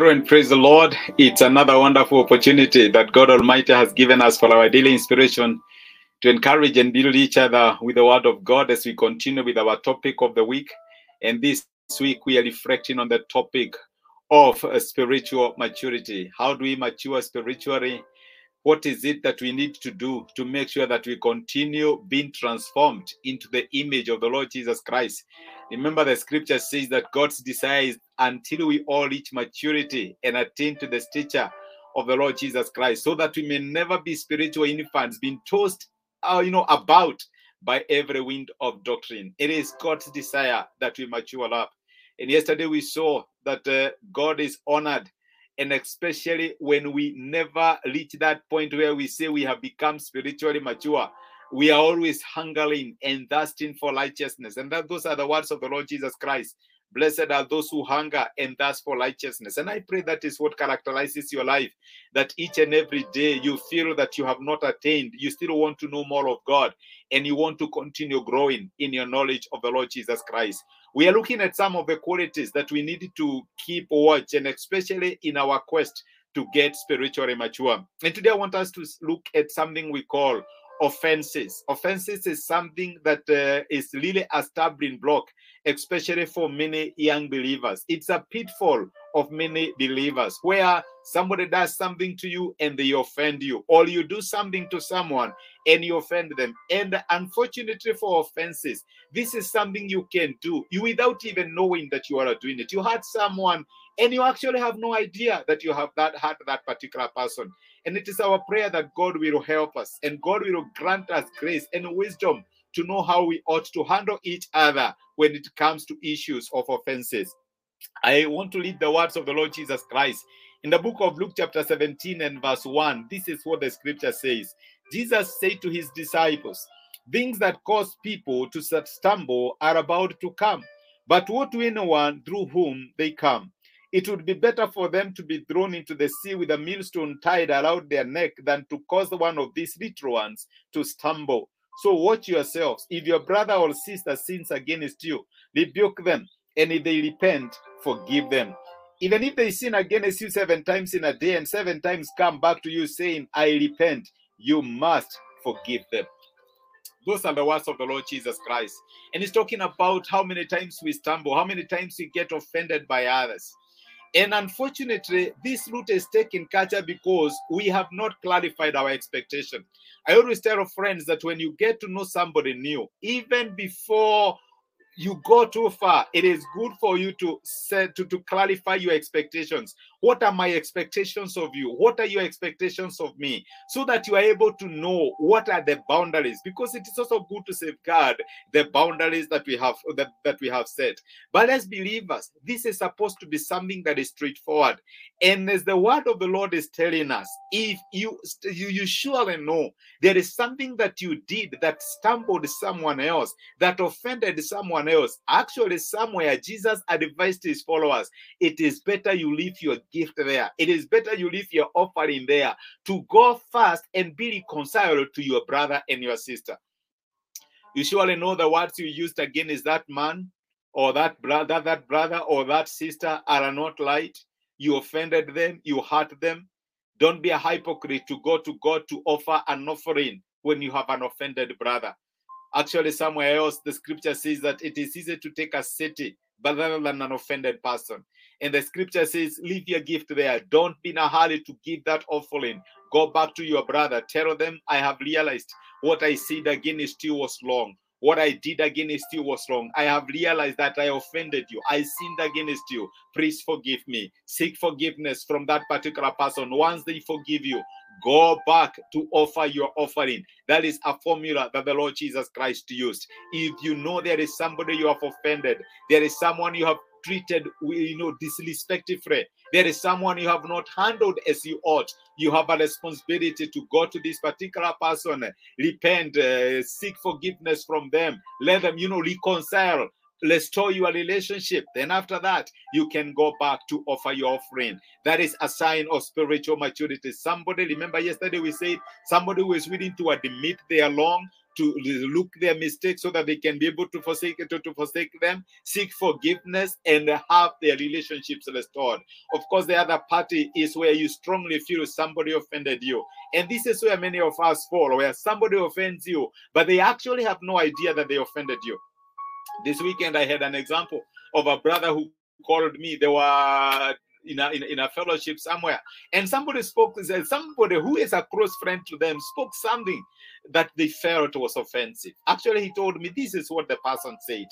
Hello and praise the Lord. It's another wonderful opportunity that God Almighty has given us for our daily inspiration to encourage and build each other with the Word of God as we continue with our topic of the week. And this week we are reflecting on the topic of spiritual maturity. How do we mature spiritually? What is it that we need to do to make sure that we continue being transformed into the image of the Lord Jesus Christ? Remember, the scripture says that God's desire is until we all reach maturity and attain to the stature of the Lord Jesus Christ, so that we may never be spiritual infants being tossed, uh, you know, about by every wind of doctrine. It is God's desire that we mature up. And yesterday we saw that uh, God is honored, and especially when we never reach that point where we say we have become spiritually mature we are always hungering and thirsting for righteousness. And that those are the words of the Lord Jesus Christ. Blessed are those who hunger and thirst for righteousness. And I pray that is what characterizes your life. That each and every day you feel that you have not attained, you still want to know more of God, and you want to continue growing in your knowledge of the Lord Jesus Christ. We are looking at some of the qualities that we need to keep watch, and especially in our quest to get spiritually mature. And today I want us to look at something we call offenses. Offenses is something that uh, is really a stumbling block, especially for many young believers. It's a pitfall of many believers where somebody does something to you and they offend you, or you do something to someone and you offend them. And unfortunately, for offenses, this is something you can do you without even knowing that you are doing it. You hurt someone and you actually have no idea that you have that hurt that particular person. And it is our prayer that God will help us and God will grant us grace and wisdom to know how we ought to handle each other when it comes to issues of offenses. I want to read the words of the Lord Jesus Christ. In the book of Luke, chapter 17 and verse 1, this is what the scripture says Jesus said to his disciples, Things that cause people to stumble are about to come, but woe to anyone through whom they come. It would be better for them to be thrown into the sea with a millstone tied around their neck than to cause one of these little ones to stumble. So watch yourselves. If your brother or sister sins against you, rebuke them, and if they repent, forgive them. Even if they sin against you seven times in a day and seven times come back to you saying, I repent, you must forgive them. Those are the words of the Lord Jesus Christ. And he's talking about how many times we stumble, how many times we get offended by others. And unfortunately, this route is taking culture because we have not clarified our expectation. I always tell our friends that when you get to know somebody new, even before you go too far, it is good for you to set to, to clarify your expectations. What are my expectations of you? What are your expectations of me? So that you are able to know what are the boundaries. Because it is also good to safeguard the boundaries that we have that, that we have set. But as believers, this is supposed to be something that is straightforward. And as the word of the Lord is telling us, if you you, you surely know there is something that you did that stumbled someone else, that offended someone else. Actually, somewhere Jesus advised his followers, it is better you leave your gift there. It is better you leave your offering there to go first and be reconciled to your brother and your sister. You surely know the words you used against that man or that brother, that brother or that sister are not light. You offended them, you hurt them. Don't be a hypocrite to go to God to offer an offering when you have an offended brother. Actually, somewhere else, the scripture says that it is easy to take a city rather than an offended person. And the scripture says, Leave your gift there. Don't be in a hurry to give that offering. Go back to your brother. Tell them, I have realized what I said against still was wrong. What I did against you was wrong. I have realized that I offended you. I sinned against you. Please forgive me. Seek forgiveness from that particular person. Once they forgive you, go back to offer your offering. That is a formula that the Lord Jesus Christ used. If you know there is somebody you have offended, there is someone you have treated you know disrespectfully. There is someone you have not handled as you ought. You have a responsibility to go to this particular person repent uh, seek forgiveness from them. Let them you know reconcile restore your relationship. Then after that you can go back to offer your offering. That is a sign of spiritual maturity. Somebody remember yesterday we said somebody who is willing to admit they are wrong to look their mistakes so that they can be able to forsake to, to forsake them, seek forgiveness, and have their relationships restored. Of course, the other party is where you strongly feel somebody offended you. And this is where many of us fall, where somebody offends you, but they actually have no idea that they offended you. This weekend, I had an example of a brother who called me. They were in a, in, in a fellowship somewhere and somebody spoke somebody who is a close friend to them spoke something that they felt was offensive actually he told me this is what the person said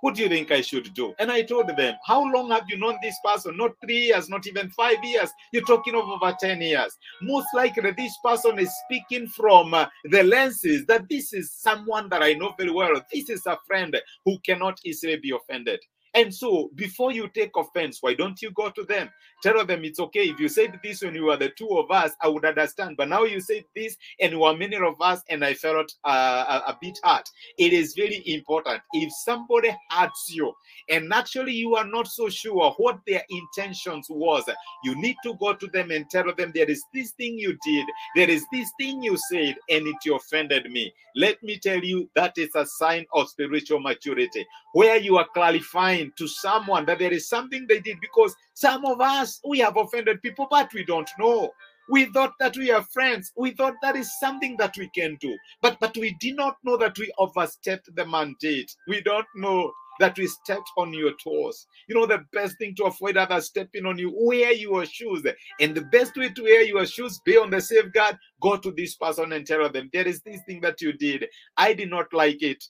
what do you think I should do? And I told them, How long have you known this person? Not three years, not even five years. You're talking of over 10 years. Most likely, this person is speaking from uh, the lenses that this is someone that I know very well. This is a friend who cannot easily be offended. And so, before you take offense, why don't you go to them? Tell them it's okay. If you said this when you were the two of us, I would understand. But now you said this, and you are many of us, and I felt uh, a, a bit hurt. It is very important. If somebody hurts you, and actually you are not so sure what their intentions was, you need to go to them and tell them there is this thing you did, there is this thing you said, and it offended me. Let me tell you, that is a sign of spiritual maturity, where you are clarifying to someone that there is something they did because some of us we have offended people but we don't know we thought that we are friends we thought that is something that we can do but but we did not know that we overstepped the mandate we don't know that we stepped on your toes. You know, the best thing to avoid others stepping on you, wear your shoes. And the best way to wear your shoes, be on the safeguard, go to this person and tell them, there is this thing that you did. I did not like it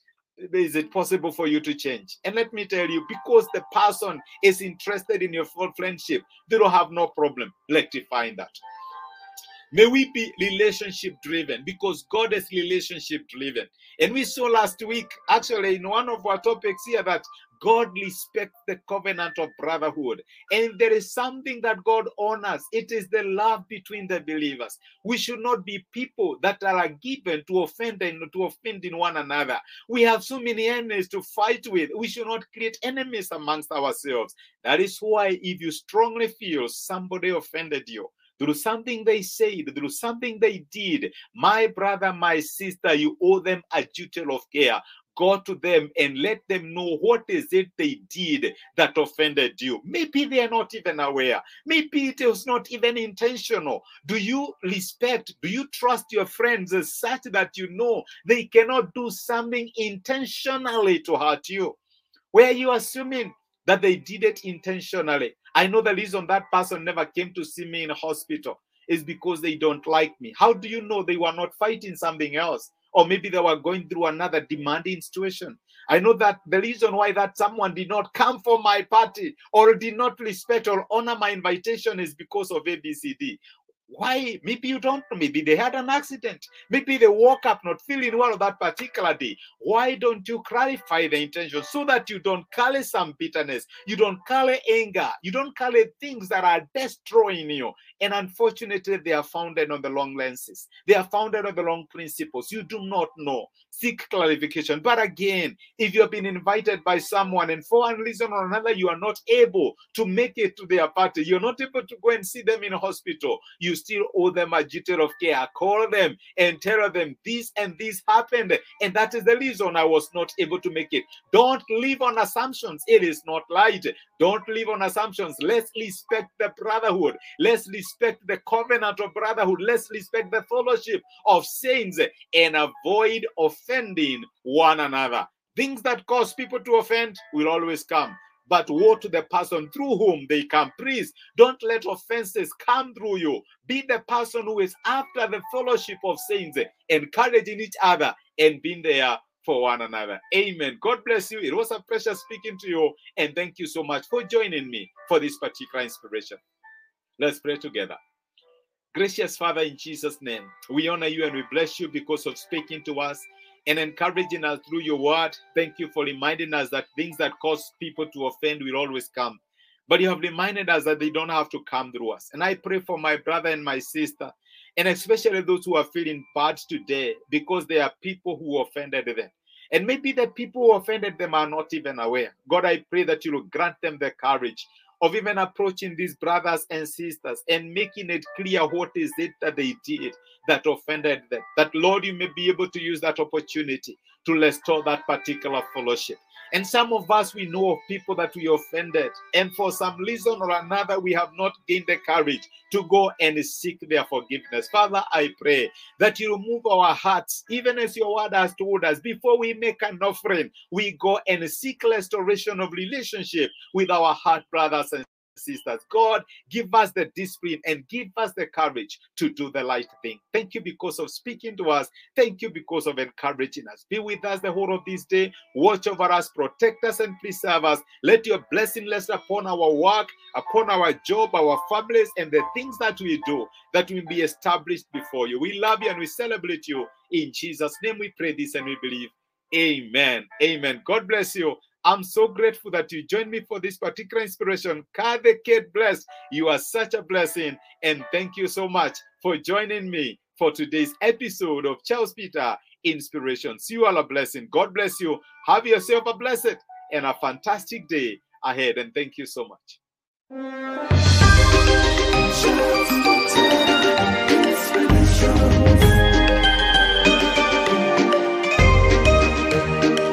is it possible for you to change? And let me tell you, because the person is interested in your full friendship, they don't have no problem rectifying that. May we be relationship driven because God is relationship driven. And we saw last week, actually, in one of our topics here, that God respects the covenant of brotherhood. And there is something that God honors. It is the love between the believers. We should not be people that are given to offend and to offend in one another. We have so many enemies to fight with. We should not create enemies amongst ourselves. That is why if you strongly feel somebody offended you, through something they said, through something they did, my brother, my sister, you owe them a duty of care go to them and let them know what is it they did that offended you. Maybe they are not even aware. Maybe it was not even intentional. Do you respect, do you trust your friends as such that you know they cannot do something intentionally to hurt you? Where you assuming that they did it intentionally. I know the reason that person never came to see me in hospital is because they don't like me. How do you know they were not fighting something else? Or maybe they were going through another demanding situation. I know that the reason why that someone did not come for my party or did not respect or honor my invitation is because of ABCD. Why? Maybe you don't know. Maybe they had an accident. Maybe they woke up not feeling well that particular day. Why don't you clarify the intention so that you don't carry some bitterness, you don't carry anger, you don't carry things that are destroying you? And unfortunately, they are founded on the wrong lenses. They are founded on the wrong principles. You do not know. Seek clarification. But again, if you have been invited by someone and for one reason or another you are not able to make it to their party, you're not able to go and see them in hospital, you still owe them a duty of care. Call them and tell them this and this happened, and that is the reason I was not able to make it. Don't live on assumptions. It is not light. Don't live on assumptions. Let's respect the brotherhood. Let's respect the covenant of brotherhood. Let's respect the fellowship of saints and avoid offending one another. Things that cause people to offend will always come but woe to the person through whom they come. Please don't let offenses come through you. Be the person who is after the fellowship of saints, encouraging each other and being there for one another. Amen. God bless you. It was a pleasure speaking to you, and thank you so much for joining me for this particular inspiration. Let's pray together. Gracious Father, in Jesus' name, we honor you and we bless you because of speaking to us and encouraging us through your word. Thank you for reminding us that things that cause people to offend will always come. But you have reminded us that they don't have to come through us. And I pray for my brother and my sister, and especially those who are feeling bad today because there are people who offended them. And maybe the people who offended them are not even aware. God, I pray that you will grant them the courage of even approaching these brothers and sisters and making it clear what is it that they did that offended them. That, Lord, you may be able to use that opportunity to restore that particular fellowship. And some of us, we know of people that we offended. And for some reason or another, we have not gained the courage to go and seek their forgiveness. Father, I pray that you remove our hearts, even as your word has told us, before we make an offering, we go and seek restoration of relationship with our heart brothers and sisters. God, give us the discipline and give us the courage to do the right thing. Thank you because of speaking to us. Thank you because of encouraging us. Be with us the whole of this day. Watch over us, protect us, and preserve us. Let your blessing rest upon our work, upon our job, our families, and the things that we do that will be established before you. We love you and we celebrate you. In Jesus' name we pray this and we believe. Amen. Amen. God bless you. I'm so grateful that you joined me for this particular inspiration. The kid blessed. You are such a blessing. And thank you so much for joining me for today's episode of Charles Peter Inspirations. You are a blessing. God bless you. Have yourself a blessed and a fantastic day ahead. And thank you so much.